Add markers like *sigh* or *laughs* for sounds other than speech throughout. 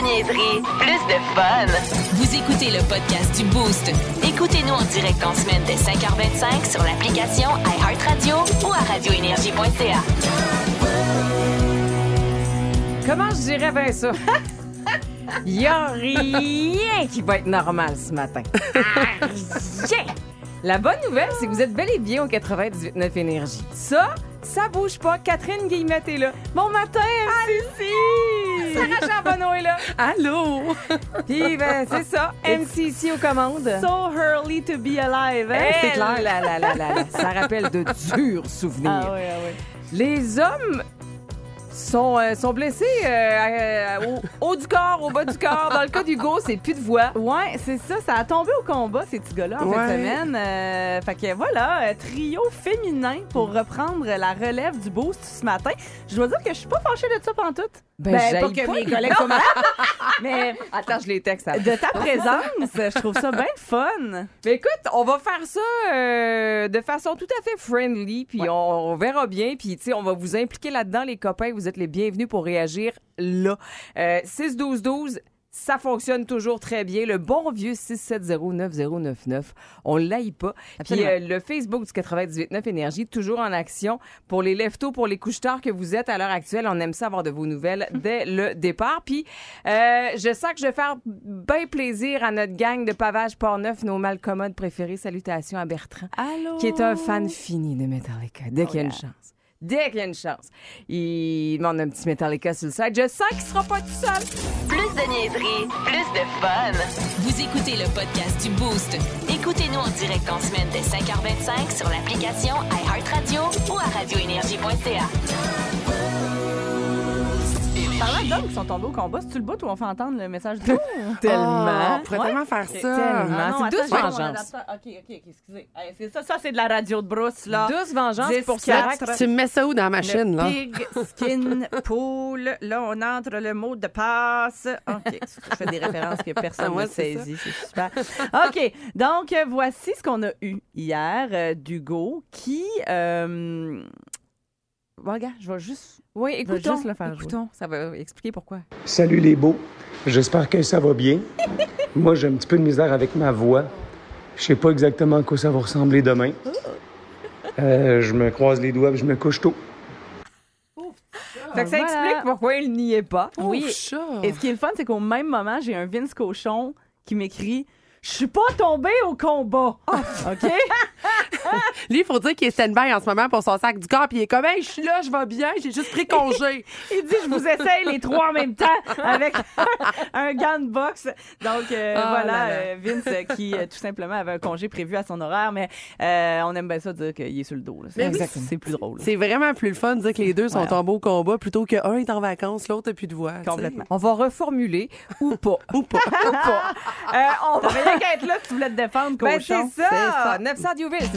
de niaiserie, plus de fun. Vous écoutez le podcast du Boost. Écoutez-nous en direct en semaine dès 5h25 sur l'application iHeartRadio ou à radioénergie.ca. Comment je dirais bien ça? *laughs* Il n'y a rien qui va être normal ce matin. Rien! La bonne nouvelle, c'est que vous êtes bel et bien au 98.9 Énergie. Ça, ça bouge pas. Catherine Guillemette est là. Bon matin, MC! Sarah Charbonneau est là. Allô? Puis, ben, c'est ça. MC ici aux commandes. So early to be alive, hein? Eh là, là, là, là, là. Ça rappelle de durs souvenirs. Ah oui, ah oui. Les hommes sont, euh, sont blessés euh, euh, au haut du corps, au bas du corps. Dans le cas d'Hugo, c'est plus de voix. Ouais, c'est ça. Ça a tombé au combat, ces petits gars-là, en Ouais. de semaine. Euh, fait que voilà, euh, trio féminin pour reprendre la relève du boost ce matin. Je dois dire que je suis pas fâchée de ça pantoute. Ben, pas j'haïs que pas mes collègues soient *laughs* malades, mais Attends, je les texte. ça. de ta présence, je trouve ça bien fun. Mais écoute, on va faire ça euh, de façon tout à fait friendly, puis on, on verra bien, puis tu sais, on va vous impliquer là-dedans, les copains. Vous êtes les bienvenus pour réagir là. Euh, 6-12-12, ça fonctionne toujours très bien. Le bon vieux 670-9099, on l'aille pas. Puis euh, le Facebook du 98.9 Énergie, toujours en action pour les leftos, pour les couche-tard que vous êtes à l'heure actuelle. On aime ça avoir de vos nouvelles *laughs* dès le départ. Puis euh, je sens que je vais faire bien plaisir à notre gang de pavage Port-Neuf, nos malcommodes préférés. Salutations à Bertrand, Allô? qui est un fan fini de Metallica, dès qu'il y a une chance. Dès qu'il y a une chance. Il demande un petit Metallica sur le site. Je sens qu'il sera pas tout seul. Plus de niaiserie, plus de fun. Vous écoutez le podcast du Boost. Écoutez-nous en direct en semaine dès 5h25 sur l'application iHeartRadio ou à radioénergie.ca. Parlant d'hommes qui sont tombés au combat, c'est-tu le bout où on fait entendre le message du *laughs* Tellement. on pourrait tellement faire ça. Tellement. Ah c'est douce vengeance. OK, OK, OK, excusez. Ça, ça c'est de la radio de brousse, là. Douce vengeance 10, pour quatre. Sarah. Tu me mets ça où dans la machine, là? pig, skin, pool. Là, on entre le mot de passe. OK, je fais des références que personne Ah, moi, n'a c'est saisi. C'est super. OK, donc euh, voici ce qu'on a eu hier euh, d'Hugo qui... Euh... Bon, regarde, je vais juste... Oui, vais écoutons. juste le faire jouer. écoutons. Ça va expliquer pourquoi. Salut les beaux. J'espère que ça va bien. *laughs* Moi, j'ai un petit peu de misère avec ma voix. Je sais pas exactement à quoi ça va ressembler demain. Euh, je me croise les doigts et je me couche tôt. Fait que ça Voilà. explique pourquoi il n'y est pas. Oui. Et ce qui est le fun, c'est qu'au même moment, j'ai un Vince Cochon qui m'écrit « Je suis pas tombé au combat. OK? *laughs* Lui, il faut dire qu'il est stand-by en ce moment pour son sac du corps, puis il est comme, hey, je suis là, je vais bien, j'ai juste pris congé. *laughs* Il dit, je vous essaye les trois en même temps avec *laughs* un gant de boxe. Donc, euh, Oh voilà, là là. euh, Vince euh, qui tout simplement avait un congé prévu à son horaire, mais euh, on aime bien ça dire qu'il est sur le dos. là. C'est Mais oui, c'est plus drôle. C'est vraiment plus le fun de dire que les deux sont Ouais. tombés au combat plutôt qu'un est en vacances, l'autre n'a plus de voix. Complètement. On va reformuler ou pas. *laughs* Ou pas. ou pas. Euh, on va... Rien qu'à être là si tu voulais te défendre, Ben, c'est ça. 900 Diouville, c'est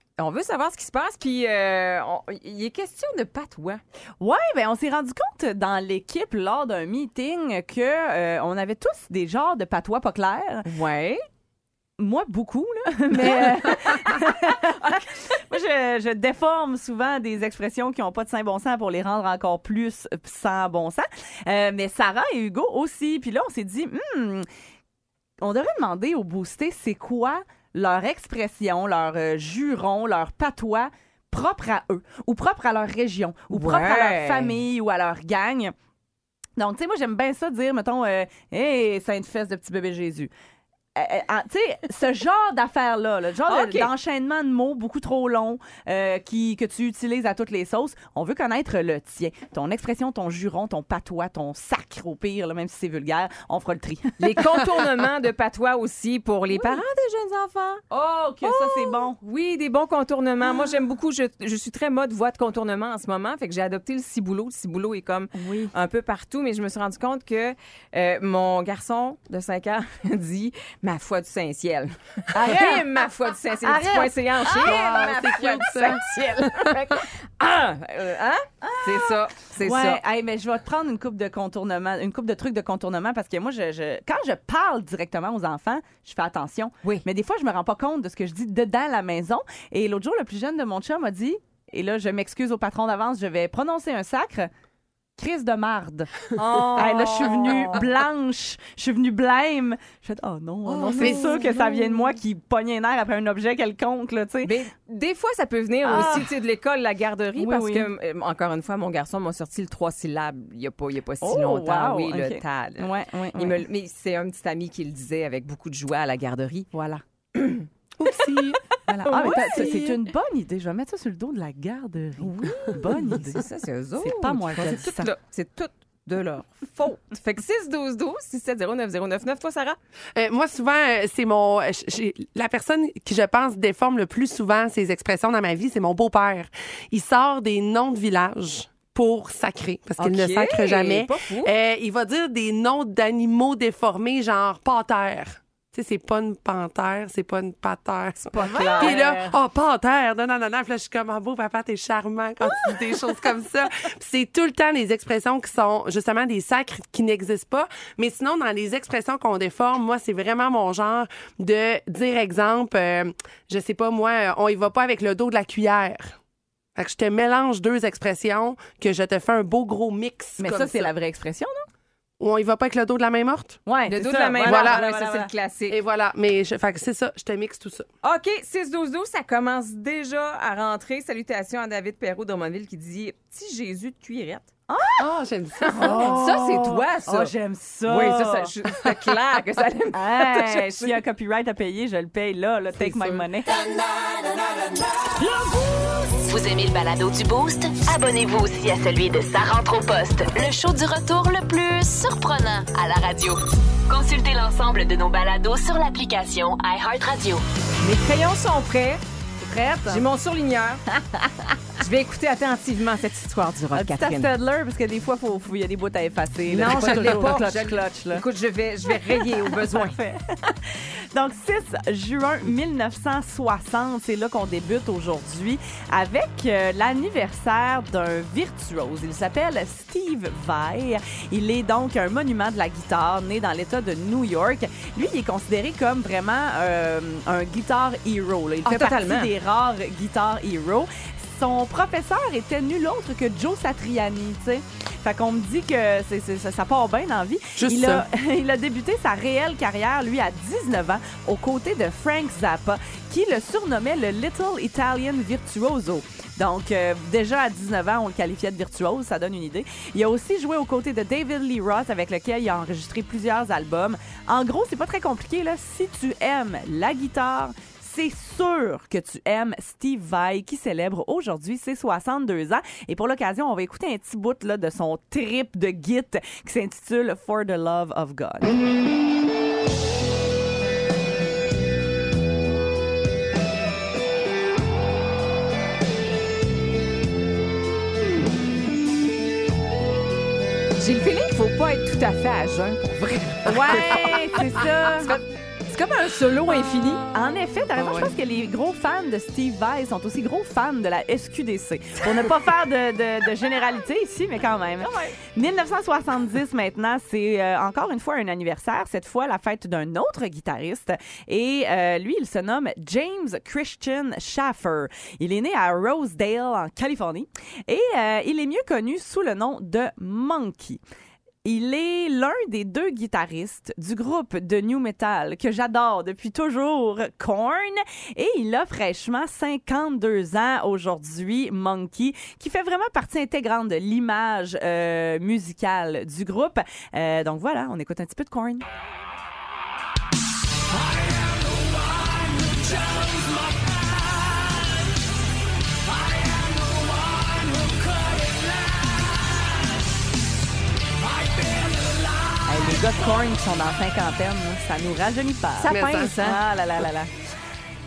On veut savoir ce qui se passe, puis euh, on- il est question de patois. Ouais, ben on s'est rendu compte dans l'équipe lors d'un meeting que euh, on avait tous des genres de patois pas clairs. Ouais. Moi, beaucoup, là. *laughs* Mais euh, *laughs* moi, je, je déforme souvent des expressions qui n'ont pas de saint bon sens pour les rendre encore plus sans bon sens. Euh, mais Sarah et Hugo aussi. Puis là, on s'est dit, Hmm, on devrait demander aux boostés c'est quoi leur expression, leur euh, juron, leur patois propre à eux, ou propre à leur région, ou propre à leur famille ou à leur gang. Donc, tu sais, moi, j'aime bien ça dire, mettons, euh, Hey, sainte fesse de petit bébé Jésus. Euh, euh, ah, tu sais, ce genre d'affaires-là, le genre d'enchaînement de mots beaucoup trop longs euh, qui, que tu utilises à toutes les sauces, on veut connaître le tien. Ton expression, ton juron, ton patois, ton sacre au pire, là, même si c'est vulgaire, on fera le tri. *laughs* Les contournements de patois aussi pour les parents des jeunes enfants. Oh, que ça, c'est bon. Oui, des bons contournements. Moi, j'aime beaucoup. Je, je suis très mode voix de contournement en ce moment. Fait que j'ai adopté le ciboulot. Le ciboulot est comme Oui. un peu partout, mais je me suis rendu compte que mon garçon de 5 ans *laughs* dit ma foi du Saint-Ciel. *laughs* Arrête! ma foi du Saint-Ciel. Arrête! point séant chez ma c'est foi du. Saint-Ciel. *laughs* Ah! euh, hein? C'est ça, c'est Ouais, ça. hey, mais je vais te prendre une coupe de contournement, une coupe de trucs de contournement parce que moi, je, je- quand je parle directement aux enfants, je fais attention. Oui. Mais des fois, je me rends pas compte de ce que je dis dedans la maison. Et l'autre jour, le plus jeune de mon chum m'a dit, et là, je m'excuse au patron d'avance, je vais prononcer un sacre. Crise de marde. Oh. Hey, là, je suis venue blanche, je suis venue blême. Je fais, oh non, oh non, c'est sûr que ça vient de moi qui pogne un air après un objet quelconque, là, tu sais. Mais des fois, ça peut venir Ah. aussi tu sais, de l'école, la garderie, Oui, parce oui. que, euh, encore une fois, mon garçon m'a sorti le trois syllabes il n'y a, pas- il y a pas si Oh, longtemps. wow, oui, le tal. Ouais, ouais, Il ouais. me- mais c'est un petit ami qui le disait avec beaucoup de joie à la garderie. Voilà. *clears throat* Oupsie. Voilà. Ah, mais t'as- c'est une bonne idée. Je vais mettre ça sur le dos de la garderie. Oui. Bonne idée. C'est ça, c'est eux autres. C'est pas moi qui ai dit C'est ça. tout, là. C'est tout de leur *laughs* faute. fait que 6 12 12 670 9099 toi Sarah? Euh, moi, souvent, euh, c'est mon. euh, j'ai- La personne qui, je pense, déforme le plus souvent ces expressions dans ma vie, c'est mon beau-père. Il sort des noms de villages pour sacrer, parce qu'il ne Ok, sacre jamais. pas fou. Euh, il va dire des noms d'animaux déformés, genre panthère. Tu sais, c'est pas une panthère, c'est pas une patère. C'est pas Puis là, oh, panthère, non, non, non, non. Puis là, je suis comme, oh, beau papa, t'es charmant quand tu dis des choses comme ça. *laughs* C'est tout le temps des expressions qui sont justement des sacres qui n'existent pas. Mais sinon, dans les expressions qu'on déforme, moi, c'est vraiment mon genre de dire exemple, euh, je sais pas, moi, euh, on y va pas avec le dos de la cuillère. Fait que je te mélange deux expressions, que je te fais un beau gros mix. Mais comme ça, c'est la vraie expression, Ou on y va pas avec le dos de la main morte? Ouais. le dos de la main Voilà. voilà, ça c'est le classique. Et voilà. Mais je, fait que c'est ça, je te mixe tout ça. OK, 6-12-12, ça commence déjà à rentrer. Salutations à David Perrault d'Ormonville qui dit Petit Jésus de cuirette. Ah, j'aime ça. Ça, c'est toi, ça. Oh, j'aime ça. oui, ça, ça c'était clair que ça allait me Hey, s'il y a un copyright à payer, je le paye là, là take my money. Vous aimez le balado du Boost? Abonnez-vous aussi à celui de Sa rentre au poste, le show du retour le plus surprenant à la radio. Consultez l'ensemble de nos balados sur l'application iHeartRadio. Mes crayons sont prêts. Prête? J'ai mon surligneur. *laughs* je vais écouter attentivement cette histoire du rock, Un petit Catherine. Stadler, parce que des fois, il y a des bouts à effacer. là. Non, je l'ai toujours pas. Clutch, Je l'ai- clutch, là. Écoute, je vais, je vais rayer au besoin. *laughs* Parfait. Donc, 6 juin 1960, c'est là qu'on débute aujourd'hui avec euh, l'anniversaire d'un virtuose. Il s'appelle Steve Vai. Il est donc un monument de la guitare, né dans l'État de New York. Lui, il est considéré comme vraiment euh, un guitar hero. là. Il Ah, fait totalement. partie des rares guitar heroes. Son professeur était nul autre que Joe Satriani, tu sais. Fait qu'on me dit que ça, ça part bien dans la vie. Juste il, ça. a, *laughs* il a débuté sa réelle carrière, lui, à 19 ans, aux côtés de Frank Zappa, qui le surnommait le Little Italian Virtuoso. Donc, euh, déjà à 19 ans, on le qualifiait de virtuose, ça donne une idée. Il a aussi joué aux côtés de David Lee Roth, avec lequel il a enregistré plusieurs albums. En gros, c'est pas très compliqué, là. Si tu aimes la guitare, c'est sûr que tu aimes Steve Vai qui célèbre aujourd'hui ses 62 ans. Et pour l'occasion, on va écouter un petit bout là, de son trip de git qui s'intitule For the Love of God. J'ai le feeling qu'il faut pas être tout à fait à jeun pour vrai. Ouais, c'est ça. Comme un solo infini. En effet, t'as raison. Ah. Je pense que les gros fans de Steve Vai sont aussi gros fans de la SQDC. Pour ne pas faire de, de, de généralité ici, mais quand même. 1970 maintenant, c'est euh, encore une fois un anniversaire. Cette fois, la fête d'un autre guitariste. Et euh, lui, il se nomme James Christian Schaffer. Il est né à Rosedale, en Californie. Et euh, il est mieux connu sous le nom de Monkey. Il est l'un des deux guitaristes du groupe de new metal que j'adore depuis toujours, Korn, et il a fraîchement 52 ans aujourd'hui, Monkey, qui fait vraiment partie intégrante de l'image euh, musicale du groupe. Euh, donc voilà, on écoute un petit peu de Korn. Gars de Korn qui sont dans la cinquantaine, ça nous rajeunit pas. Ça Mais pince, ça- hein? Ah là là là là.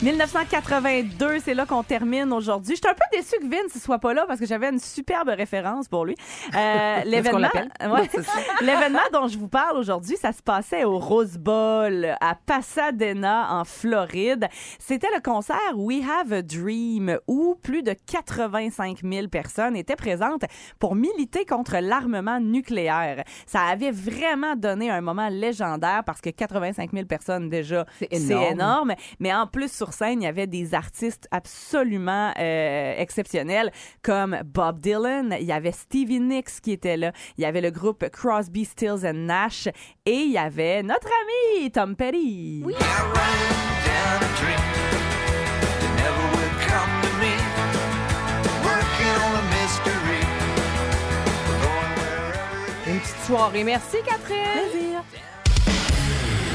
1982, c'est là qu'on termine aujourd'hui. Je suis un peu déçue que Vince ne soit pas là parce que j'avais une superbe référence pour lui. Euh, *laughs* L'événement? *laughs* Ouais. *laughs* l'événement dont je vous parle aujourd'hui, ça se passait au Rose Bowl à Pasadena en Floride. C'était le concert We Have a Dream où plus de 85 000 personnes étaient présentes pour militer contre l'armement nucléaire. Ça avait vraiment donné un moment légendaire parce que 85 000 personnes déjà, C'est c'est énorme. énorme. Mais en plus, sur scène, il y avait des artistes absolument euh, exceptionnels comme Bob Dylan, il y avait Stevie Nicks qui était là, il y avait le groupe Crosby, Stills and Nash et il y avait notre ami Tom Petty. Oui. Une petite soirée. Merci, Catherine.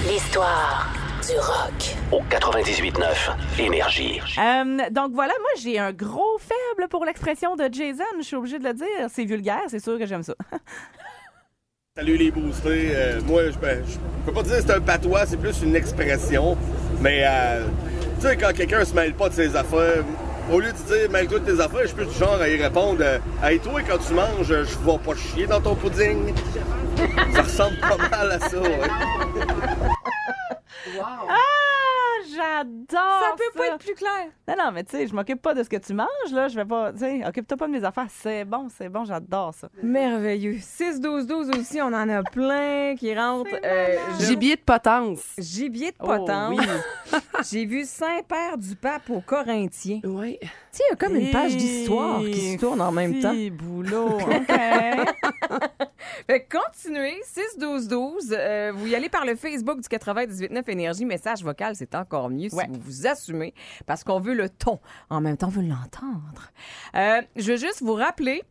L'histoire du rock. Au 98.9 Énergie. Euh, donc voilà, moi j'ai un gros faible pour l'expression de Jason, je suis obligée de le dire. C'est vulgaire, c'est sûr que j'aime ça. *laughs* Salut les boostés. Euh, moi, je, ben, je peux pas dire que c'est un patois, c'est plus une expression. Mais, euh, tu sais, quand quelqu'un se mêle pas de ses affaires, au lieu de dire mêle-toi de tes affaires, je suis plus du genre à y répondre euh, Hey, toi, quand tu manges, je vais pas chier dans ton pudding. ça ressemble pas mal à ça, ouais. *laughs* Ah, j'adore Ça peut pas être plus clair. Non, non, mais tu sais, je m'occupe pas de ce que tu manges, là. Je vais pas, tu sais, occupe-toi pas de mes affaires. C'est bon, c'est bon, j'adore ça. Merveilleux. 6-12-12 aussi, on en a plein qui rentrent. Euh, je- Gibier de potence. Gibier de Oh, potence. oui. *laughs* J'ai vu Saint-Père du Pape aux Corinthiens. Oui. Tu sais, il y a comme une page d'histoire qui se tourne en même temps. Petit boulot, *laughs* OK. *laughs* Fait que continuez, 6-12-12. Euh, vous y allez par le Facebook du 98.9 Énergie. Message vocal, c'est encore mieux Ouais. si vous vous assumez parce qu'on veut le ton. En même temps, on veut l'entendre. Euh, je veux juste vous rappeler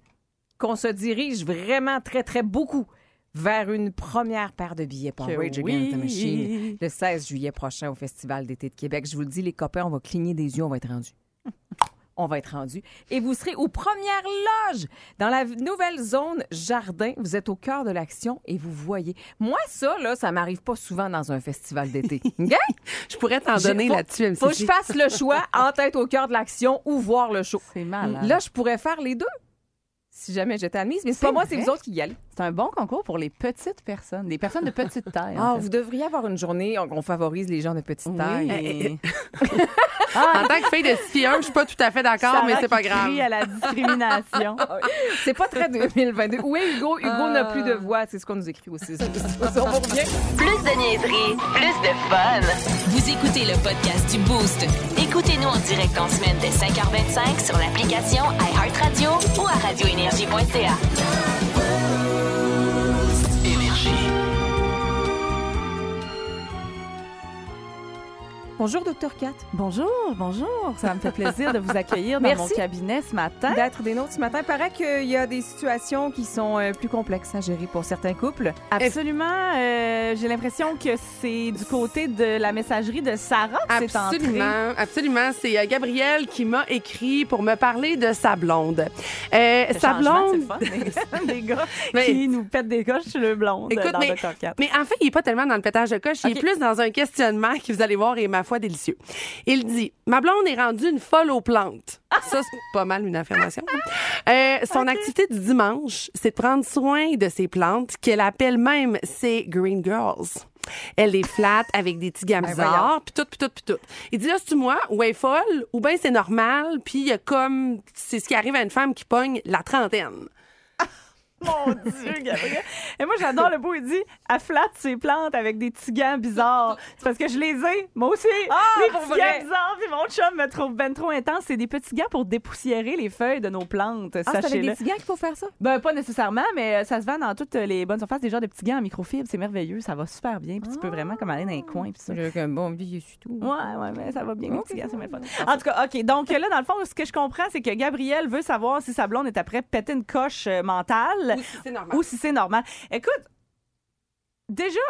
qu'on se dirige vraiment très, très beaucoup vers une première paire de billets pour Rage oui. Against the Machine le 16 juillet prochain au Festival d'été de Québec. Je vous le dis, les copains, on va cligner des yeux, on va être rendus. On va être rendu. Et vous serez aux premières loges dans la nouvelle zone jardin. Vous êtes au cœur de l'action et vous voyez. Moi, ça, là, ça m'arrive pas souvent dans un festival d'été. *laughs* OK? Je pourrais t'en donner là-dessus, Faut que je fasse le choix en tête au cœur de l'action ou voir le show. C'est malade. Là, je pourrais faire les deux si jamais j'étais admise. Mais c'est pas moi, c'est vous autres qui y allez. C'est un bon concours pour les petites personnes, les personnes de petite taille. en Ah, fait. vous devriez avoir une journée où on favorise les gens de petite taille. Oui. *laughs* En tant que fille de 6 je suis pas tout à fait d'accord, mais c'est pas grave. crie à la discrimination. *laughs* C'est pas très 2022. Où est Hugo? Hugo n'a plus de voix. C'est ce qu'on nous écrit aussi. *laughs* On vous revient. Plus de niaiserie, plus de fun. Vous écoutez le podcast du Boost. Écoutez-nous en direct en semaine dès 5h25 sur l'application iHeartRadio ou à radioénergie.ca. Bonjour, Docteur Kat. Bonjour, bonjour. Ça me fait plaisir de vous accueillir dans Merci. mon cabinet ce matin. D'être des nôtres ce matin. Paraît qu'il y a des situations qui sont euh, plus complexes à gérer pour certains couples. Absolument. euh, J'ai l'impression que c'est du côté de la messagerie de Sarah que c'est. Absolument, absolument. C'est euh, Gabrielle qui m'a écrit pour me parler de sa blonde. Euh, sa blonde. c'est le fun, *laughs* *laughs* des, des gars *laughs* Mais- qui nous pètent des coches sur le blonde Écoute, dans mais, Dr. Cat. mais en fait, il est pas tellement dans le pétage de coche, il est plus dans un questionnement qui, vous allez voir, est ma délicieux. Il dit Ma blonde est rendue une folle aux plantes. *laughs* Ça, c'est pas mal une affirmation. Euh, son activité du dimanche, c'est de prendre soin de ses plantes qu'elle appelle même ses Green Girls. Elle les flatte avec des petits gants Ben puis tout, puis tout, puis tout. Il dit là, c'est moi, ou elle est folle, ou bien c'est normal, puis il y a comme, c'est ce qui arrive à une femme qui pogne la trentaine. *laughs* Mon Dieu, Gabriel. Et moi, j'adore le beau. Il dit elle flatte ses plantes avec des petits gants bizarres. C'est parce que je les ai. Moi aussi. Ah, les pour petits vrai? gants bizarres. Puis mon chum me trouve ben trop intense. C'est des petits gants pour dépoussiérer les feuilles de nos plantes. Ah, c'est avec des petits gants qu'il faut faire ça? Ben, pas nécessairement, mais euh, ça se vend dans toutes les bonnes surfaces. Des genres de petits gants en microfibre. C'est merveilleux. Ça va super bien. Puis tu peux vraiment comme aller dans les coins. Puis ça. J'ai un bon vieux tout. Ouais, ouais, mais ça va bien, les Ok, petits gars, c'est. Parfait. En tout cas, OK. Donc là, dans le fond, ce que je comprends, c'est que Gabrielle veut savoir si sa blonde est après péter une coche euh, Ou si c'est normal. ou si c'est normal. Écoute, déjà,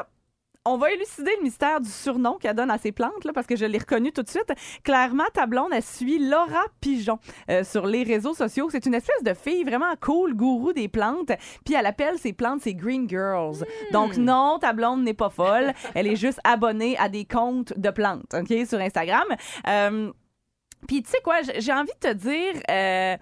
on va élucider le mystère du surnom qu'elle donne à ses plantes, là, parce que je l'ai reconnu tout de suite. Clairement, ta blonde, elle suit Laura Pigeon euh, sur les réseaux sociaux. C'est une espèce de fille vraiment cool, gourou des plantes. Puis elle appelle ses plantes ses Green Girls. Donc non, ta blonde n'est pas folle. Elle est juste abonnée à des comptes de plantes, OK, sur Instagram. Euh, puis tu sais quoi, j'ai j'ai envie de te dire... euh,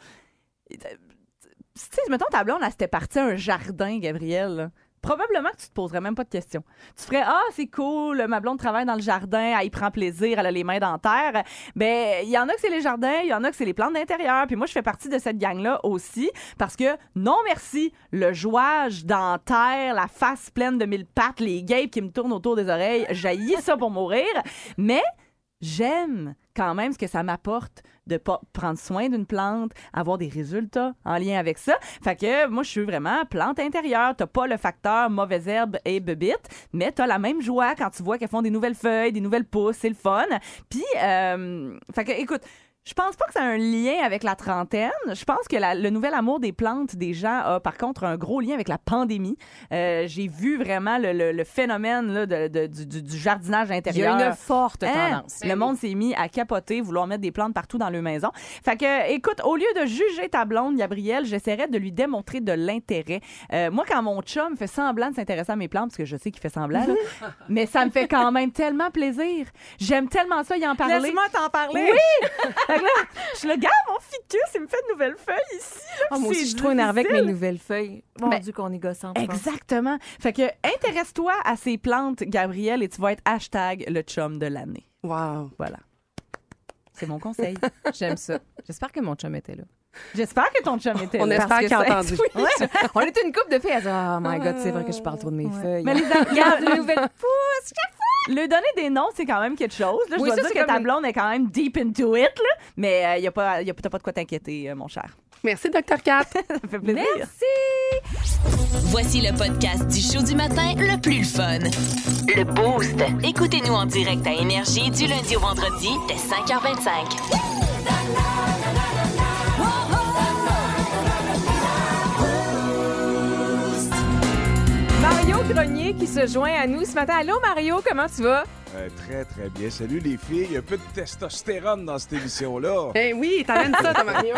tu sais, mettons ta blonde, elle s'était partie un jardin, Gabrielle. là. Probablement que tu te poserais même pas de questions. Tu ferais Ah, c'est cool, ma blonde travaille dans le jardin, elle y prend plaisir, elle a les mains dans terre. Ben, il y en a que c'est les jardins, il y en a que c'est les plantes d'intérieur. Puis moi, je fais partie de cette gang-là aussi parce que non merci, le jouage dans terre, la face pleine de mille pattes, les guêpes qui me tournent autour des oreilles, jaillit ça pour mourir. Mais j'aime quand même ce que ça m'apporte de pas prendre soin d'une plante, avoir des résultats en lien avec ça. Fait que moi, je suis vraiment plante intérieure. T'as pas le facteur mauvaise herbe et bebite, mais t'as la même joie quand tu vois qu'elles font des nouvelles feuilles, des nouvelles pousses. C'est le fun. Puis, euh, fait que, écoute, je pense pas que ça a un lien avec la trentaine. Je pense que la- le nouvel amour des plantes des gens a par contre un gros lien avec la pandémie. Euh, J'ai vu vraiment le, le- le phénomène là, de- de- du, jardinage Il y a intérieur. une forte Hein? tendance. Le monde s'est mis à capoter, vouloir mettre des plantes partout dans leur maison. Fait que, écoute, au lieu de juger ta blonde, Gabrielle, j'essaierais de lui démontrer de l'intérêt. Euh, moi, quand mon chum fait semblant de s'intéresser à mes plantes, parce que je sais qu'il fait semblant, là, *laughs* mais ça me fait quand même tellement plaisir. J'aime tellement ça y en parler. Laisse-moi t'en parler. Oui! *laughs* Fait que là, je suis le gars, mon ficus, il me fait de nouvelles feuilles ici. là, moi aussi, je suis trop énervée avec mes nouvelles feuilles. Mon Ben, Dieu, qu'on est gossante. Exactement. Fait que intéresse-toi à ces plantes, Gabrielle, et tu vas être hashtag le chum de l'année. Wow. Voilà. C'est mon conseil. *laughs* J'aime ça. J'espère que mon chum était là. J'espère que ton chum était On là. espère Parce que qu'il a entendu. Oui, *laughs* On était une couple de filles. Elle dit, Oh my God, c'est vrai que je parle trop de mes feuilles. Mais les Regarde, *laughs* une nouvelle pousse. Le donner des noms, c'est quand même quelque chose. Là, je Oui, dois ça, dire que ta blonde est quand même deep into it, là. mais il n'y a pas, y a, t'as pas de quoi t'inquiéter, euh, mon cher. Merci, Dr. Kat. *laughs* Ça fait plaisir. Voici le podcast du show du matin le plus fun. Le Boost. Écoutez-nous en direct à Énergie du lundi au vendredi dès 5h25. Mario Grenier qui se joint à nous ce matin. Allô, Mario, comment tu vas? Euh, très, très bien. Salut les filles. Un peu de testostérone dans cette émission-là. *laughs* Eh oui, t'amènes ça, ton Mario.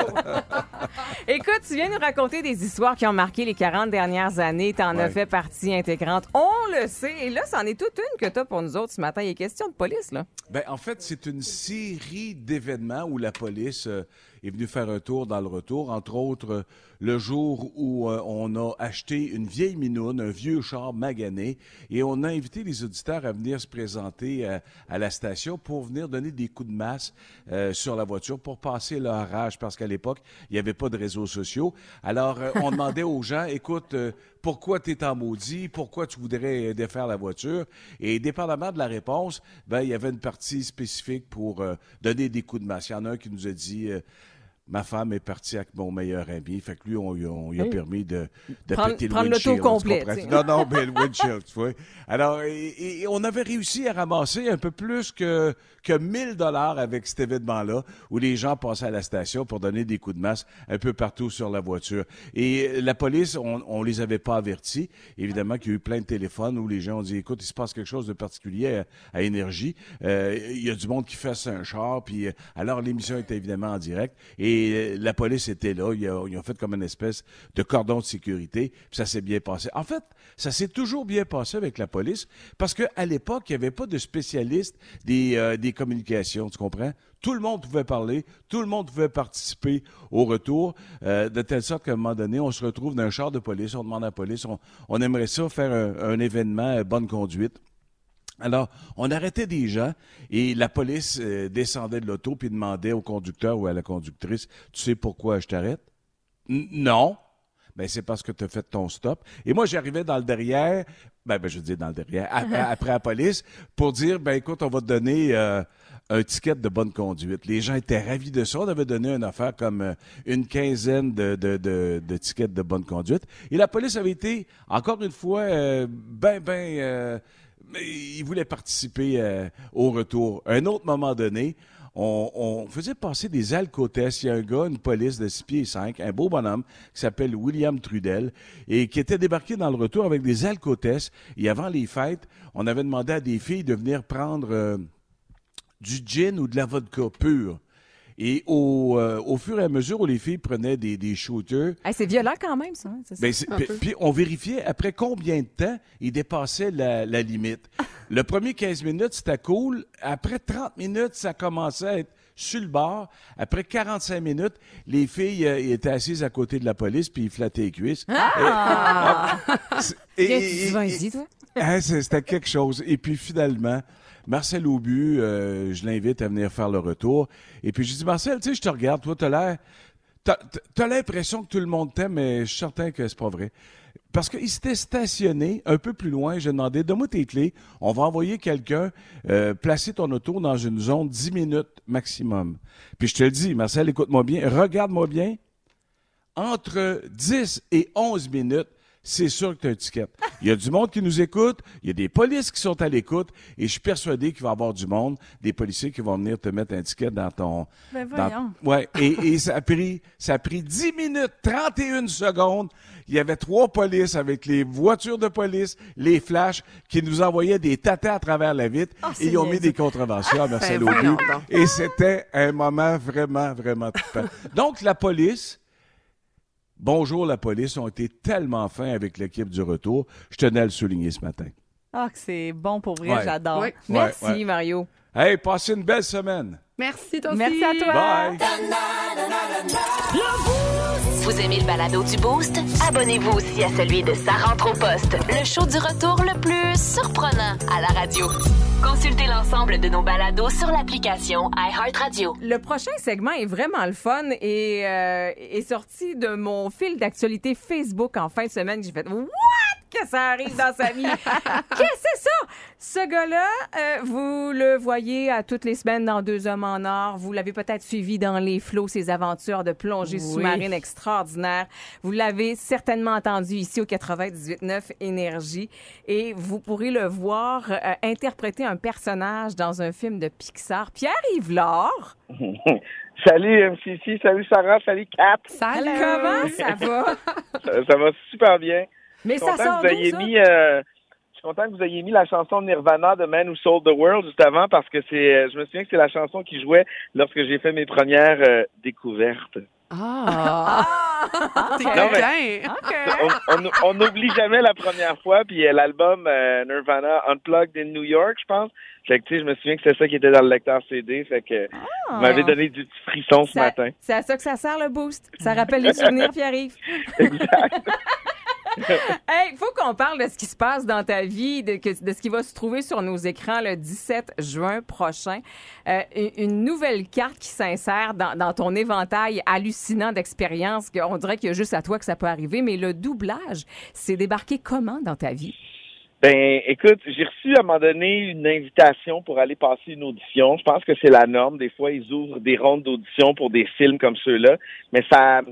*laughs* Écoute, tu viens nous raconter des histoires qui ont marqué les 40 dernières années. T'en as Ouais. fait partie intégrante. On le sait. Et là, c'en est toute une que t'as pour nous autres ce matin. Il est question de police, là. Ben, en fait, c'est une série d'événements où la police euh, est venue faire un tour dans le retour. Entre autres, le jour où euh, on a acheté une vieille minoune, un vieux char magané, et on a invité les auditeurs à venir se présenter euh, à la station pour venir donner des coups de masse euh, sur la voiture pour passer leur rage, parce qu'à l'époque, il n'y avait pas de réseaux sociaux. Alors, on *laughs* demandait aux gens, écoute, pourquoi tu es en maudit, pourquoi tu voudrais euh, défaire la voiture. Et dépendamment de la réponse, ben, il y avait une partie spécifique pour euh, donner des coups de masse. Il y en a un qui nous a dit euh, Ma femme est partie avec mon meilleur ami. Fait que lui, on, lui a- on lui a Oui. permis de, de Prendre- péter le prendre l'auto windshield, complet. Non, non, mais le windshield, tu vois. Alors, et, et on avait réussi à ramasser un peu plus que, que 1000 dollars avec cet événement-là, où les gens passaient à la station pour donner des coups de masse un peu partout sur la voiture. Et la police, on, on les avait pas avertis. Évidemment qu'il y a eu plein de téléphones où les gens ont dit, écoute, il se passe quelque chose de particulier à, à Énergie. Euh, il y a du monde qui fait un char, puis euh, alors l'émission était évidemment en direct. Et euh, la police était là. Ils ont, fait comme une espèce de cordon de sécurité. Ça s'est bien passé. En fait, ça s'est toujours bien passé avec la police parce qu'à l'époque, il n'y avait pas de spécialistes des, euh, des communications, tu comprends? Tout le monde pouvait parler, tout le monde pouvait participer au retour, euh, de telle sorte qu'à un moment donné, on se retrouve dans un char de police, on demande à la police, on, aimerait ça faire un, événement bonne conduite. Alors, on arrêtait des gens et la police euh, descendait de l'auto puis demandait au conducteur ou à la conductrice, tu sais pourquoi je t'arrête? N- non. Ben, c'est parce que tu as fait ton stop. Et moi, j'arrivais dans le derrière, ben, ben, je veux dire dans le derrière, après, *laughs* après la police, pour dire, ben, écoute, on va te donner euh, un ticket de bonne conduite. Les gens étaient ravis de ça. On avait donné une affaire comme euh, une quinzaine de, de, de, de tickets de bonne conduite. Et la police avait été, encore une fois, euh, ben, ben, euh, mais ils voulaient participer euh, au retour. Un autre moment donné, on, faisait passer des alcotests. Il y a un gars, une police de 6 pieds et 5, un beau bonhomme, qui s'appelle William Trudel, et qui était débarqué dans le retour avec des alcotests. Et avant les fêtes, on avait demandé à des filles de venir prendre euh, du gin ou de la vodka pure. Et au, euh, au fur et à mesure où les filles prenaient des, des shooters, Hey, c'est violent quand même, ça. hein, ben, puis, on vérifiait après combien de temps il dépassait la, la limite. *laughs* Le premier 15 minutes, c'était cool. Après 30 minutes, ça commençait à être sur le bord. Après 45 minutes, les filles euh, étaient assises à côté de la police puis ils flattaient les cuisses. Ah! Et- Qu'est-ce et- que tu vas et- toi? Hein, C'était quelque chose. Et puis finalement, Marcel Aubu, euh, je l'invite à venir faire le retour. Et puis je dis, Marcel, tu sais, je te regarde, toi, t'as l'air... T'as l'impression que tout le monde t'aime, mais je suis certain que c'est pas vrai. Parce qu'il s'était stationné un peu plus loin. J'ai demandé, donne-moi tes clés. On va envoyer quelqu'un euh, placer ton auto dans une zone 10 minutes maximum. Puis je te le dis, Marcel, écoute-moi bien, regarde-moi bien. Entre 10 et 11 minutes, c'est sûr que tu as un ticket. Il y a du monde qui nous écoute, il y a des polices qui sont à l'écoute, et je suis persuadé qu'il va y avoir du monde, des policiers qui vont venir te mettre un ticket dans ton... Ben dans- voyons. ouais, et, et ça a pris ça a pris 10 minutes, 31 secondes. Il y avait trois polices avec les voitures de police, les flashs, qui nous envoyaient des tatas à travers la vitre, Oh, et ils ont mis des contraventions à *laughs* Marcel Ben, Aubu. donc. Et c'était un moment vraiment, vraiment. Donc, la police, bonjour la police, ont été tellement fins avec l'équipe du retour. Je tenais à le souligner ce matin. Ah, que c'est bon pour vrai, Ouais. j'adore. Ouais. Merci, ouais. Mario. Hey, passez une belle semaine. Merci, toi aussi. Merci à toi. Bye. Vous aimez le balado du Boost? Abonnez-vous aussi à celui de Sa rentre au poste, le show du retour le plus surprenant à la radio. Consultez l'ensemble de nos balados sur l'application iHeartRadio. Le prochain segment est vraiment le fun et euh, est sorti de mon fil d'actualité Facebook en fin de semaine. J'ai fait What? Que ça arrive dans sa vie? Qu'est-ce *laughs* que c'est ça? Ce gars-là, euh, vous le voyez à toutes les semaines dans Deux Hommes en Or. Vous l'avez peut-être suivi dans Les Flots, ses aventures de plongée Oui. sous-marine extraordinaires. Vous l'avez certainement entendu ici au 98.9 Énergie. Et vous pourrez le voir euh, interpréter un personnage dans un film de Pixar. Pierre-Yves Laure. *laughs* Salut MCC, salut Sarah, salut Kat. Salut. Comment ça va? *laughs* Ça, ça va super bien. Mais ça sort que vous d'où, ayez ça? mis. euh, suis content que vous ayez mis la chanson de Nirvana de Man Who Sold the World juste avant parce que c'est. euh, Je me souviens que c'est la chanson qui jouait lorsque j'ai fait mes premières euh, découvertes. Ah, t'es Non, mais- quelqu'un. OK. On- On on n'oublie jamais la première fois, puis euh, l'album euh, Nirvana Unplugged in New York, je pense. Fait que tu sais, je me souviens que c'est ça qui était dans le lecteur CD, fait que vous m'avez donné du petit frisson ce Ça- matin. C'est à ça que ça sert le boost. Ça rappelle les souvenirs, Pierre-Yves. Exact. *laughs* *laughs* Hey, faut qu'on parle de ce qui se passe dans ta vie, de, ce qui va se trouver sur nos écrans le 17 juin prochain. Euh, une- nouvelle carte qui s'insère dans, ton éventail hallucinant d'expériences. On dirait qu'il y a juste à toi que ça peut arriver, mais le doublage, c'est débarqué comment dans ta vie? Ben, écoute, j'ai reçu à un moment donné une invitation pour aller passer une audition. Je pense que c'est la norme. Des fois, ils ouvrent des rondes d'audition pour des films comme ceux-là. Mais ça,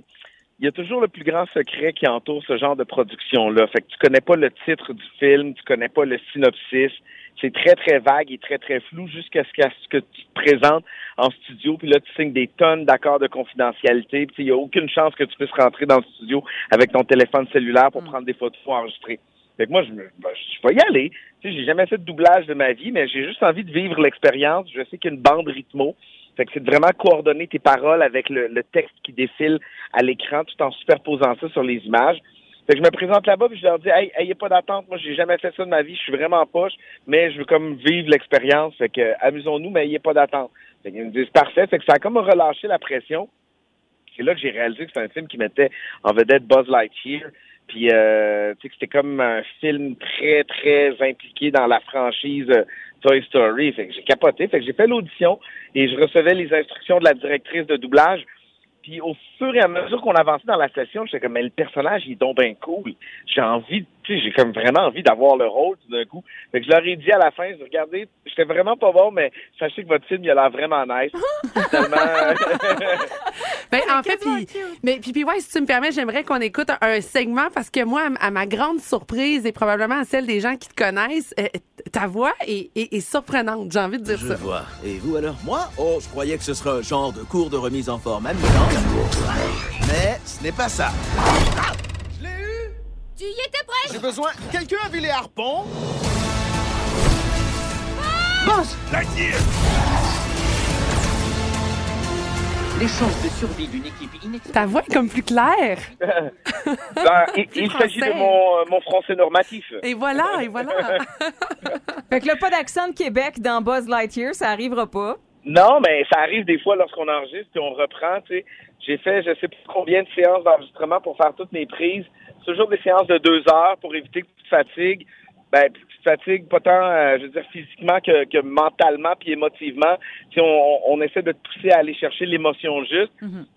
il y a toujours le plus grand secret qui entoure ce genre de production-là. Fait que tu connais pas le titre du film, tu connais pas le synopsis. C'est très, très vague et très, très flou jusqu'à ce que, tu te présentes en studio. Puis là, tu signes des tonnes d'accords de confidentialité. Puis il y a aucune chance que tu puisses rentrer dans le studio avec ton téléphone cellulaire pour prendre des photos enregistrées. Fait que moi, je, me, ben, je vais y aller. Tu sais, j'ai jamais fait de doublage de ma vie, mais j'ai juste envie de vivre l'expérience. Je sais qu'il y a une bande rythmo. Fait que c'est vraiment coordonner tes paroles avec le, le texte qui défile à l'écran tout en superposant ça sur les images. Fait que je me présente là-bas puis je leur dis Hey, ayez pas d'attente, moi j'ai jamais fait ça de ma vie, je suis vraiment poche, mais je veux comme vivre l'expérience. Fait que amusons-nous, mais ayez pas d'attente. Fait qu'ils me disent parfait. Fait que ça a comme relâché la pression. C'est là que j'ai réalisé que c'est un film qui mettait en vedette Buzz Lightyear. Puis, euh, tu sais, que c'était comme un film très, très impliqué dans la franchise euh, Toy Story. Fait que j'ai capoté. Fait que j'ai fait l'audition et je recevais les instructions de la directrice de doublage. Puis, au fur et à mesure qu'on avançait dans la session, j'étais comme, mais le personnage, il est donc bien cool. J'ai envie de tu sais, j'ai comme vraiment envie d'avoir le rôle tout d'un coup. Fait que je leur ai dit à la fin, regardez, j'étais vraiment pas bon, mais sachez que votre film, il a l'air vraiment nice. *laughs* Finalement, *laughs* Ben, en fait, puis, mais puis, puis ouais, si tu me permets, j'aimerais qu'on écoute un, un segment parce que moi, à, à ma grande surprise et probablement à celle des gens qui te connaissent, euh, ta voix est, est- est surprenante. J'ai envie de dire Je ça. vois. Et vous alors? Moi? Oh, je croyais que ce serait un genre de cours de remise en forme amusante. Mais ce n'est pas ça. Tu y étais prêt J'ai besoin. Quelqu'un a vu les harpons? Boss Lightyear Les chances de survie d'une équipe inexpérimentée. Ta voix est comme plus claire. *laughs* ben, il, *laughs* il s'agit de mon, euh, mon français normatif. Et voilà, et voilà. *laughs* Fait que là, pas d'accent de Québec dans Buzz Lightyear, ça arrivera pas. Non, mais ça arrive des fois lorsqu'on enregistre et on reprend, tu sais. J'ai fait je sais plus combien de séances d'enregistrement pour faire toutes mes prises. Toujours des séances de deux heures pour éviter que tu te fatigues. Ben, tu te fatigues pas tant, euh, je veux dire, physiquement que, que mentalement puis émotivement. Sais, on, on essaie de te pousser à aller chercher l'émotion juste.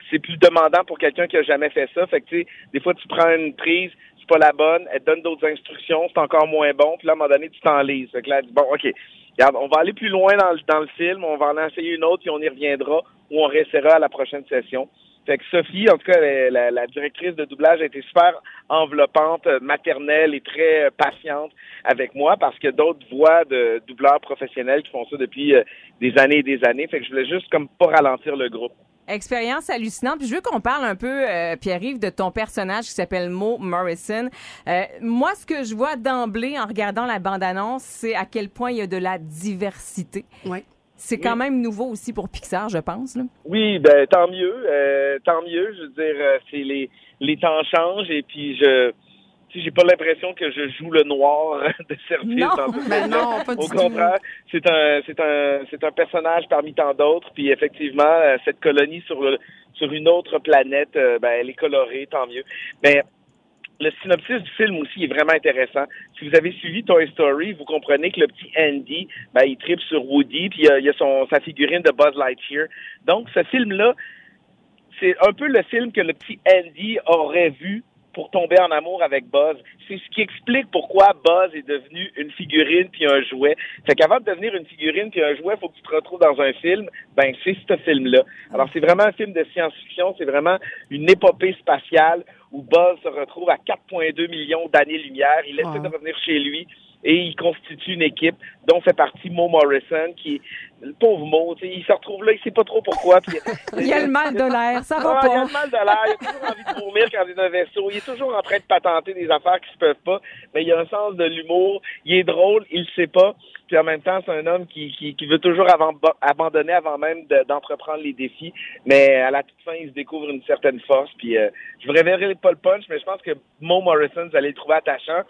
C'est plus demandant pour quelqu'un qui a jamais fait ça. Fait que, tu sais, des fois, tu prends une prise, c'est pas la bonne, elle te donne d'autres instructions, c'est encore moins bon, puis là, à un moment donné, tu t'enlises. Fait que là, elle dit, bon, OK, regarde, on va aller plus loin dans le, dans le film, on va en essayer une autre, puis on y reviendra, ou on restera à la prochaine session. Fait que Sophie, en tout cas, la, la- la directrice de doublage, a été super enveloppante, euh, maternelle et très euh, patiente avec moi, parce que d'autres voix de doubleurs professionnels qui font ça depuis euh, des années et des années. Fait que je voulais juste comme pas ralentir le groupe. Expérience hallucinante. Puis je veux qu'on parle un peu, euh, Pierre-Yves, de ton personnage qui s'appelle Mo Morrison. Euh, moi, ce que je vois d'emblée en regardant la bande-annonce, c'est à quel point il y a de la diversité. Ouais. C'est quand même nouveau aussi pour Pixar, je pense. Là. Oui, ben tant mieux, euh, tant mieux. Je veux dire, euh, c'est les les temps changent et puis je, j'ai pas l'impression que je joue le noir *laughs* de service Non, ben non, pas du Au contraire, c'est un c'est un c'est un personnage parmi tant d'autres. Puis effectivement, euh, cette colonie sur le sur une autre planète, euh, ben elle est colorée, tant mieux. Mais le synopsis du film aussi est vraiment intéressant. Si vous avez suivi Toy Story, vous comprenez que le petit Andy, ben, il tripe sur Woody, puis il y a, son, sa figurine de Buzz Lightyear. Donc, ce film-là, c'est un peu le film que le petit Andy aurait vu pour tomber en amour avec Buzz. C'est ce qui explique pourquoi Buzz est devenu une figurine puis un jouet. Fait qu'avant de devenir une figurine puis un jouet, faut que tu te retrouves dans un film. Ben, c'est ce film-là. Alors, c'est vraiment un film de science-fiction. C'est vraiment une épopée spatiale où Buzz se retrouve à 4,2 millions d'années-lumière. Il essaie Wow. de revenir chez lui et il constitue une équipe dont fait partie Mo Morrison, qui le pauvre Mo. Il se retrouve là, il sait pas trop pourquoi. puis- *laughs* Il y a le mal de l'air, ça va ah, il a pas. le mal de l'air, il a toujours envie de vomir quand il est dans un vaisseau. Il est toujours en train de patenter des affaires qui se peuvent pas, mais il a un sens de l'humour. Il est drôle, il le sait pas. Puis en même temps, c'est un homme qui, qui, qui veut toujours avant- abandonner avant même de- d'entreprendre les défis. Mais à la toute fin, il se découvre une certaine force. Puis euh, je vous révélerai pas le punch, mais je pense que Mo Morrison, vous allez le trouver attachant.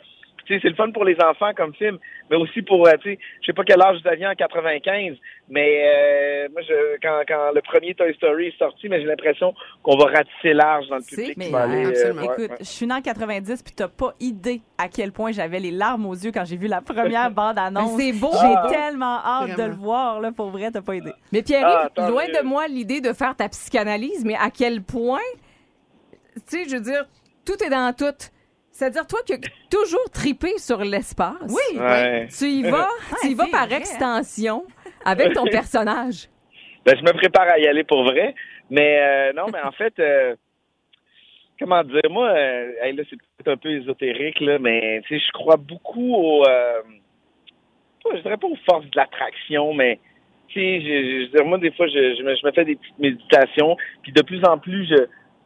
Puis, Tu sais, c'est le fun pour les enfants comme film, mais aussi pour, euh, tu sais, je sais pas quel âge vous aviez en 95, mais euh, moi, je, quand, quand le premier Toy Story est sorti, mais j'ai l'impression qu'on va ratisser large dans le public. Mais va aller, euh, absolument. ouais, Écoute, ouais. je suis née en 90 puis t'as pas idée à quel point j'avais les larmes aux yeux quand j'ai vu la première *laughs* bande-annonce. Mais c'est beau. J'ai Ah. tellement hâte de le voir, là, pour vrai, t'as pas idée. Mais Pierre-Yves, Ah, loin mieux. de moi l'idée de faire ta psychanalyse, mais à quel point, tu sais, je veux dire, tout est dans tout. C'est-à-dire, toi qui as toujours tripé sur l'espace, Oui. Ouais. tu y vas, *laughs* tu y vas par vrai. extension avec ton *laughs* personnage. Ben, je me prépare à y aller pour vrai. Mais euh, non, mais en fait, euh, comment dire, moi, euh, hey, là, c'est peut-être un peu ésotérique, là, mais tu sais, je crois beaucoup au. Euh, je dirais pas aux forces de l'attraction, mais tu sais, je, je, je veux dire, moi, des fois, je, je, me, je me fais des petites méditations, puis de plus en plus, je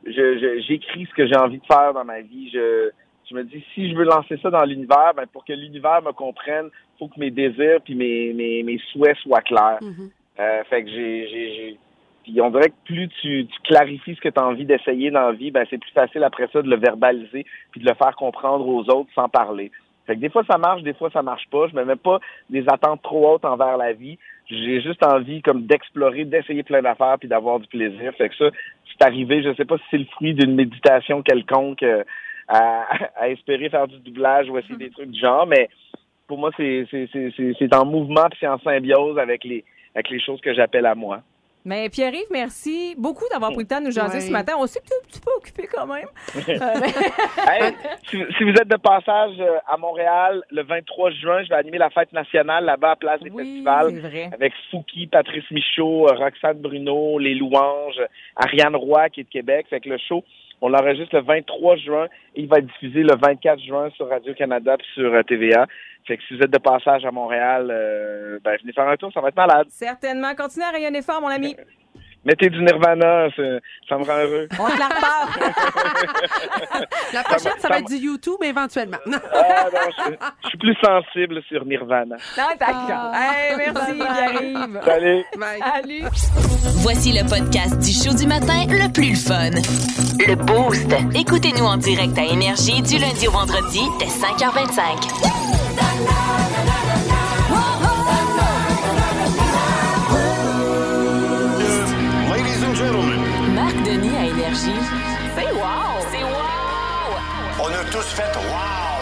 je- je- j'écris ce que j'ai envie de faire dans ma vie. Je, je me dis, si je veux lancer ça dans l'univers, ben, pour que l'univers me comprenne, faut que mes désirs puis mes, mes, mes souhaits soient clairs. Mhm. Euh, fait que j'ai, j'ai, j'ai- Puis on dirait que plus tu, tu clarifies ce que tu as envie d'essayer dans la vie, ben c'est plus facile après ça de le verbaliser puis de le faire comprendre aux autres sans parler. Fait que des fois ça marche, des fois ça marche pas. Je me mets pas des attentes trop hautes envers la vie. J'ai juste envie comme d'explorer, d'essayer plein d'affaires puis d'avoir du plaisir. Fait que ça, c'est arrivé. Je sais pas si c'est le fruit d'une méditation quelconque euh, à, *laughs* à espérer faire du doublage ou essayer des trucs du genre, mais pour moi c'est c'est c'est c'est c'est en mouvement puis c'est en symbiose avec les avec les choses que j'appelle à moi. Mais Pierre-Yves, merci beaucoup d'avoir pris le temps de nous jaser ce matin. On sait que tu es un petit peu occupé quand même. *laughs* *laughs* Hey, si, si vous êtes de passage euh, à Montréal, le 23 juin, je vais animer la fête nationale là-bas à Place des Festivals. c'est vrai. Avec Fouki, Patrice Michaud, euh, Roxane Bruno, Les Louanges, Ariane Roy qui est de Québec. Fait que le show, on l'enregistre le 23 juin et il va être diffusé le 24 juin sur Radio-Canada puis sur euh, TVA. Fait que si vous êtes de passage à Montréal, euh, ben, venez faire un tour, ça va être malade. Certainement. Continue à rayonner fort, mon ami. *laughs* Mettez du Nirvana, ça, ça me rend heureux. On te la repart. *laughs* La prochaine, ça va être du YouTube, éventuellement. Ah, non, je, je suis plus sensible sur Nirvana. Non, d'accord. Hey, merci, Pierre-Yves. Salut. Salut. Voici le podcast du show du matin le plus le fun. Le Boost. Écoutez-nous en direct à Énergie du lundi au vendredi dès 5h25. Énergie. C'est wow! C'est wow! on a tous fait wow!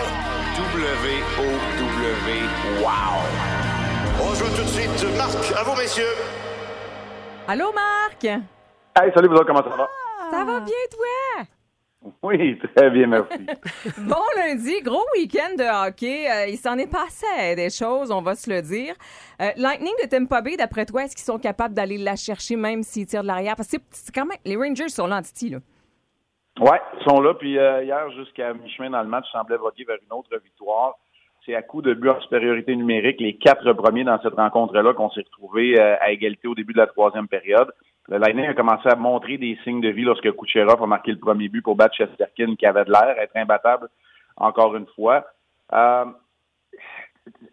W-O-W, wow! On joue tout de suite. Marc, à vous, messieurs. Allô, Marc? Hey, salut, vous autres, comment ça va? Ça va bien, toi? *laughs* Oui, très bien, merci. *laughs* Bon lundi, gros week-end de hockey. Euh, il s'en est passé des choses, on va se le dire. Euh, Lightning de Tampa Bay, d'après toi, est-ce qu'ils sont capables d'aller la chercher même s'ils tirent de l'arrière? Parce que c'est- quand même... Les Rangers sont là en titi, là. Ouais, ils sont là. Puis euh, hier, jusqu'à mi-chemin dans le match, semblait voguer vers une autre victoire. C'est à coup de but en supériorité numérique, les quatre premiers dans cette rencontre-là qu'on s'est retrouvés euh, à égalité au début de la troisième période. Le Lightning a commencé à montrer des signes de vie lorsque Kucherov a marqué le premier but pour battre Chesterkin, qui avait de l'air, être imbattable encore une fois. Euh,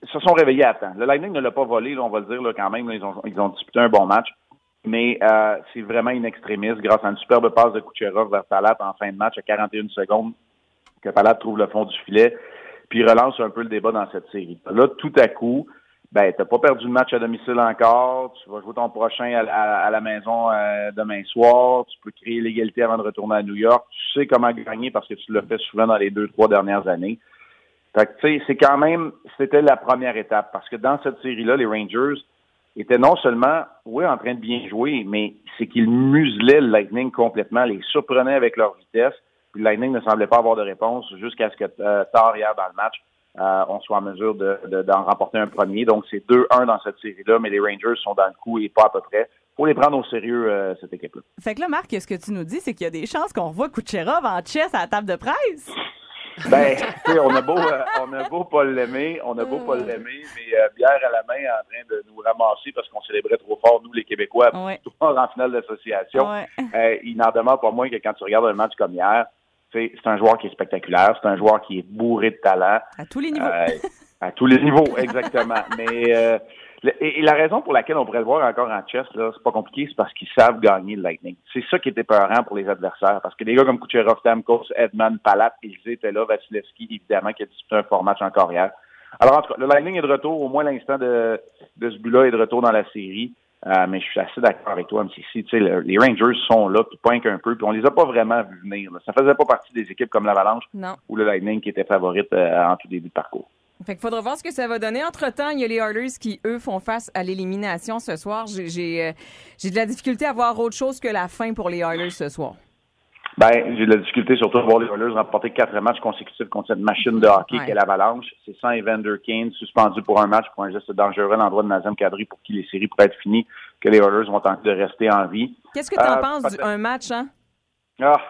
se sont réveillés à temps. Le Lightning ne l'a pas volé, on va le dire là, quand même. ils, ont, ils ont disputé un bon match. Mais euh, c'est vraiment in extremis grâce à une superbe passe de Kucherov vers Palat en fin de match à 41 secondes que Palat trouve le fond du filet. Puis relance un peu le débat dans cette série. Là, tout à coup, ben, t'as pas perdu le match à domicile encore. Tu vas jouer ton prochain à la maison euh, demain soir. Tu peux créer l'égalité avant de retourner à New York. Tu sais comment gagner parce que tu l'as fait souvent dans les deux, trois dernières années. Fait que, tu sais, c'est quand même, c'était la première étape parce que dans cette série-là, les Rangers étaient non seulement, oui, en train de bien jouer, mais c'est qu'ils muselaient le Lightning complètement, les surprenaient avec leur vitesse. Puis le Lightning ne semblait pas avoir de réponse jusqu'à ce que euh, tard hier dans le match, euh, on soit en mesure de- de- d'en remporter un premier. Donc c'est 2-1 dans cette série-là, mais les Rangers sont dans le coup et pas à peu près. faut les prendre au sérieux, euh, cette équipe-là. Fait que là, Marc, ce que tu nous dis, c'est qu'il y a des chances qu'on revoie Kucherov en chess à la table de presse. Ben, on a beau, euh, on a beau pas l'aimer, on a beau pas l'aimer, mais euh, bière à la main en train de nous ramasser parce qu'on célébrait trop fort, nous, les Québécois, Ouais. tout en finale d'association. Ouais. Euh, il n'en demeure pas moins que quand tu regardes un match comme hier, c'est un joueur qui est spectaculaire, c'est un joueur qui est bourré de talent. À tous les niveaux. Euh, à tous les niveaux, exactement. *laughs* Mais euh, le- et, et la raison pour laquelle on pourrait le voir encore en chess, là, c'est pas compliqué, c'est parce qu'ils savent gagner le Lightning. C'est ça qui était peurant pour les adversaires. Parce que des gars comme Kucherov, Stamkos, Edman, Palat, ils étaient là, Vasilevski, évidemment, qui a disputé un fort match encore hier. Alors, en tout cas, le Lightning est de retour, au moins l'instant de, de ce but-là est de retour dans la série. Euh, mais je suis assez d'accord avec toi, MCC. Tu sais, le- les Rangers sont là, puis pas qu'un peu, puis on les a pas vraiment vus venir. là. Ça faisait pas partie des équipes comme l'Avalanche ou le Lightning qui était favorite euh, en tout début de parcours. Fait qu'il faudra voir ce que ça va donner. Entre-temps, il y a les Oilers qui, eux, font face à l'élimination ce soir. J'ai j'ai, euh, j'ai de la difficulté à voir autre chose que la fin pour les Oilers ce soir. Ben, j'ai de la difficulté surtout à voir les Oilers remporter quatre matchs consécutifs contre cette machine de hockey Ouais. qu'est l'Avalanche. C'est sans Evander Kane, suspendu pour un match pour un geste dangereux à l'endroit de Nazem Kadri pour qui les séries pourraient être finies, que les Oilers vont tenter de rester en vie. Qu'est-ce que tu en Euh, penses d'un match, hein? Ah,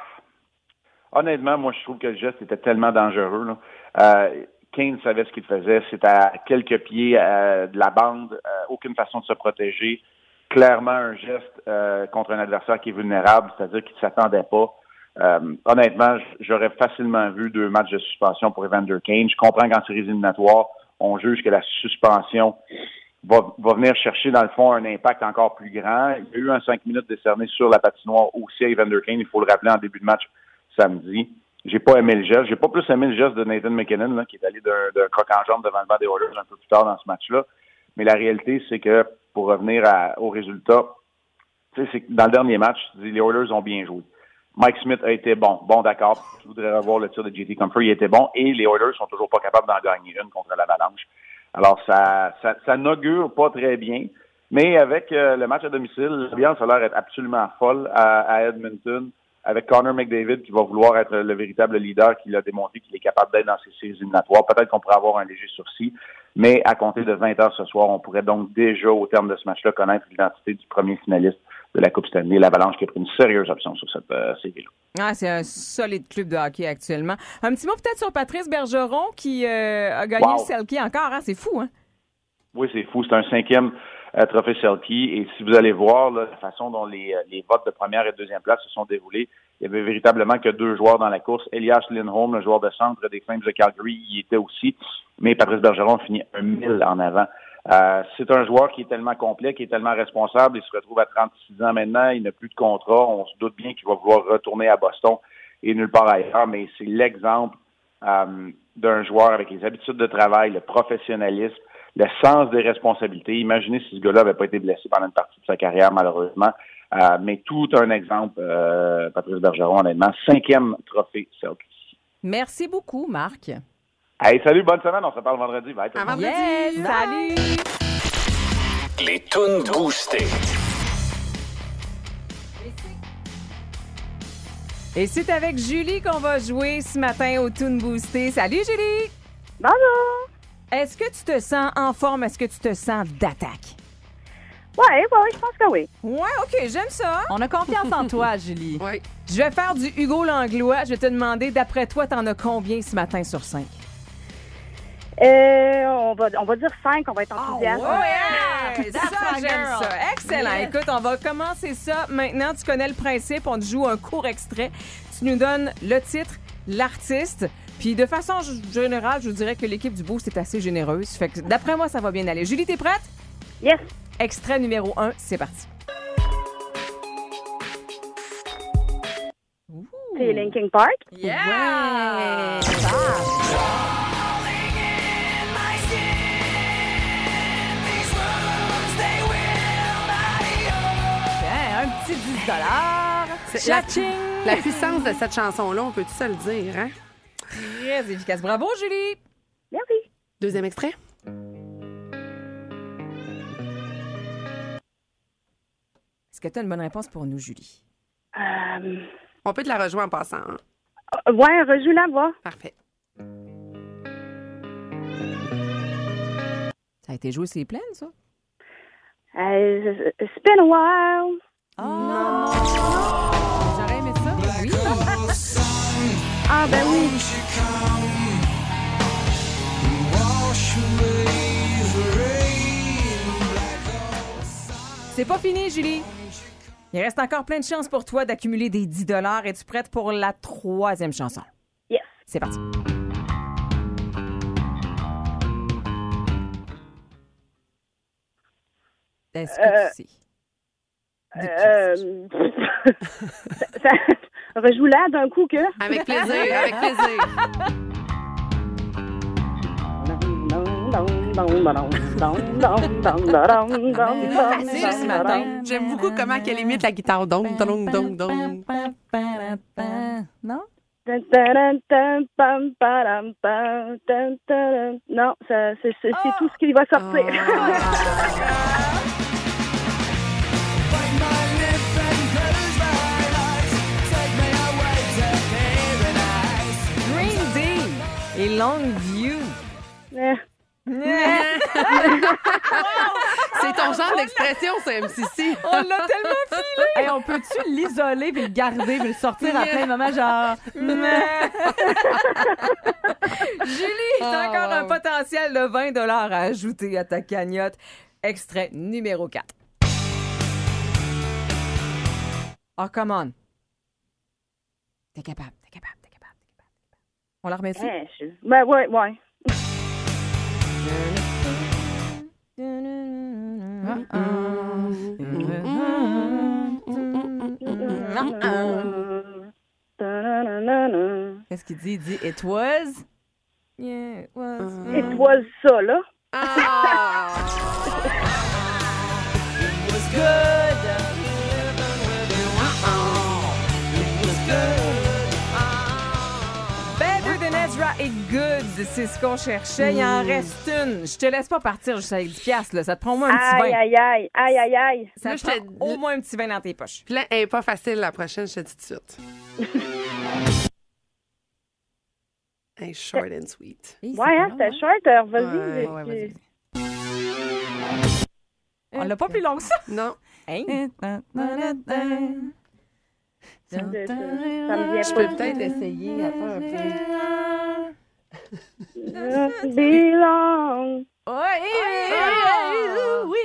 honnêtement, moi, je trouve que le geste était tellement dangereux. Là. Euh, Kane savait ce qu'il faisait. C'était à quelques pieds euh, de la bande, euh, aucune façon de se protéger. Clairement, un geste euh, contre un adversaire qui est vulnérable, c'est-à-dire qu'il ne s'attendait pas. Euh, honnêtement, j'aurais facilement vu deux matchs de suspension pour Evander Kane. Je comprends qu'en séries éliminatoires, on juge que la suspension va, venir chercher, dans le fond, un impact encore plus grand. Il y a eu un cinq minutes décerné sur la patinoire aussi à Evander Kane, il faut le rappeler en début de match samedi. J'ai pas aimé le geste. J'ai pas plus aimé le geste de Nathan McKinnon, qui est allé d'un croc en jambe devant le banc des Oilers un peu plus tard dans ce match-là. Mais la réalité, c'est que pour revenir au résultat, dans le dernier match, les Oilers ont bien joué. Mike Smith a été bon. Bon, d'accord. Je voudrais revoir le tir de JT Comfort. Il était bon. Et les Oilers sont toujours pas capables d'en gagner une contre l'Avalanche. Alors, ça, ça, ça n'augure pas très bien. Mais avec euh, le match à domicile, l'ambiance a l'air d'être absolument folle à, Edmonton. Avec Connor McDavid qui va vouloir être le véritable leader qu'il a démontré qu'il est capable d'être dans ces séries éliminatoires. Peut-être qu'on pourrait avoir un léger sursis, mais à compter de 20 heures ce soir, on pourrait donc déjà, au terme de ce match-là, connaître l'identité du premier finaliste de la Coupe Stanley, l'Avalanche qui a pris une sérieuse option sur cette euh, série-là. Ah, c'est un solide club de hockey actuellement. Un petit mot peut-être sur Patrice Bergeron qui euh, a gagné Wow. le Selkie encore. Hein? C'est fou, hein? Oui, c'est fou. C'est un cinquième euh, trophée Selkie. Et si vous allez voir là, la façon dont les, euh, les votes de première et de deuxième place se sont déroulés, il y avait véritablement que deux joueurs dans la course. Elias Lindholm, le joueur de centre des Flames de Calgary, y était aussi. Mais Patrice Bergeron finit un mille en avant. Euh, c'est un joueur qui est tellement complet, qui est tellement responsable. Il se retrouve à 36 ans maintenant. Il n'a plus de contrat. On se doute bien qu'il va vouloir retourner à Boston et nulle part ailleurs. Mais c'est l'exemple euh, d'un joueur avec les habitudes de travail, le professionnalisme, le sens des responsabilités. Imaginez si ce gars-là n'avait pas été blessé pendant une partie de sa carrière, malheureusement. Euh, mais tout un exemple, Patrice Bergeron, honnêtement. Cinquième trophée Celtics. Merci beaucoup, Marc. Hey, salut, bonne semaine. On se parle vendredi. Bye, monde. Yes, salut! Les tunes boostées. Et c'est avec Julie qu'on va jouer ce matin au Toon Boosté. Salut, Julie! Bonjour! Est-ce que tu te sens en forme? Est-ce que tu te sens d'attaque? Ouais, ouais, je pense que oui. Ouais, OK, j'aime ça. On a confiance en toi, Julie. Oui. Je vais faire du Hugo Langlois. Je vais te demander, d'après toi, t'en as combien ce matin sur 5? Euh, on, va, on va dire 5, on va être enthousiaste. Ouais, ça, j'aime ça. Excellent. Yes. Écoute, on va commencer ça. Maintenant, tu connais le principe. On te joue un court extrait. Tu nous donnes le titre, l'artiste. Puis de façon générale, je vous dirais que l'équipe du Boost est assez généreuse. Fait que d'après moi, ça va bien aller. Julie, t'es prête? Yes. Extrait numéro 1, c'est parti. C'est Linkin Park. Yeah! Tiens, un petit 10 C'est la, la puissance de cette chanson-là, on peut-tu se le dire, hein? Très efficace. Bravo, Julie! Merci. Deuxième extrait. Est-ce que tu as une bonne réponse pour nous, Julie? Euh, On peut te la rejouer en passant. hein? ouais, rejoue la voix. Parfait. Ça a été joué, c'est plein, ça? Euh, it's been a while. Non! J'aurais aimé ça. Oui! *laughs* Ah, ben oui. C'est pas fini, Julie. Il reste encore plein de chances pour toi d'accumuler des 10 Es-tu prête pour la troisième chanson? Yes. C'est parti. Est-ce que Euh, tu sais? Euh, *laughs* ça, ça- rejoue la d'un coup que. Avec plaisir, avec plaisir. facile ce matin. J'aime beaucoup comment qu'elle imite la guitare. Dong, dong, dong, dong. Non? Non, ça, c'est tout ce qui va sortir. Green *laughs* Longview. Eh, *laughs* C'est ton genre d'expression, ça, MCC. On l'a tellement filé! Hey, on peut-tu l'isoler puis le garder puis le sortir à plein de moments, genre. *laughs* Julie, t'as Oh, encore un potentiel de 20 à ajouter à ta cagnotte. Extrait numéro 4. Oh, come on. T'es capable, t'es capable, t'es capable, t'es capable. On la remercie? eh, je- Ben, ouais, ouais. Qu'est-ce qu'il dit? Il dit It was? Yeah, it was. Et toi, ça, là. *laughs* Better than Goods, c'est ce qu'on cherchait. Il en reste une. Je te laisse pas partir juste avec 10 piastres, là. Ça te prend au moins un petit Aïe, vin. aïe, aïe, aïe, aïe, aïe. Ça Là, te je te- prend au moins un petit vin dans tes poches. Puis là, elle est pas facile la prochaine, je te dis tout de suite. *laughs* hey, short and sweet. *laughs* Ouais, hein, c'était short. alors Vas-y. Ouais, ouais, j'ai- On l'a pas plus long que ça. Non. Hein? *laughs* Ça me vient Je pas. peux peut-être essayer. Attends un peu. Belong. Oui, oui.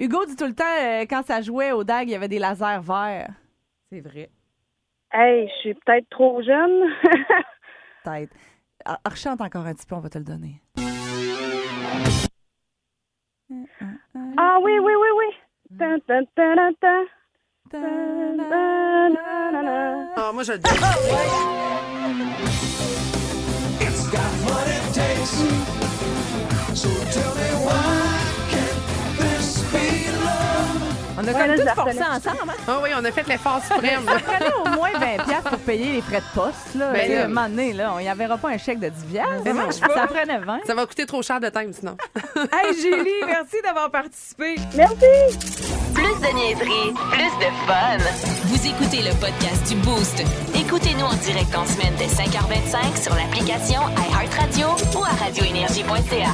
Hugo dit tout le temps, euh, quand ça jouait au DAG, il y avait des lasers verts. C'est vrai. Hey, je suis peut-être trop jeune. *laughs* Peut-être. Ah, Rechante encore un petit peu, on va te le donner. ah oui, oui, oui, oui. Tan, tan, tan, tan. Ah, moi, je le donne. So tell me On a Ouais, comme tout forcé ensemble. hein? Ah oui, on a fait l'effort suprême. là. Prenez au moins 20 piastres pour payer les frais de poste. Là. Ben là. un moment donné, là, on y enverra pas un chèque de 10 piastres. Ça marche pas. Ça prenait 20. Ça va coûter trop cher de time, sinon. *laughs* Hey, Julie, merci d'avoir participé. Merci. Plus de niaiserie, plus de fun. Vous écoutez le podcast du Boost. Écoutez-nous en direct en semaine dès 5h25 sur l'application iHeartRadio ou à radioénergie.ca.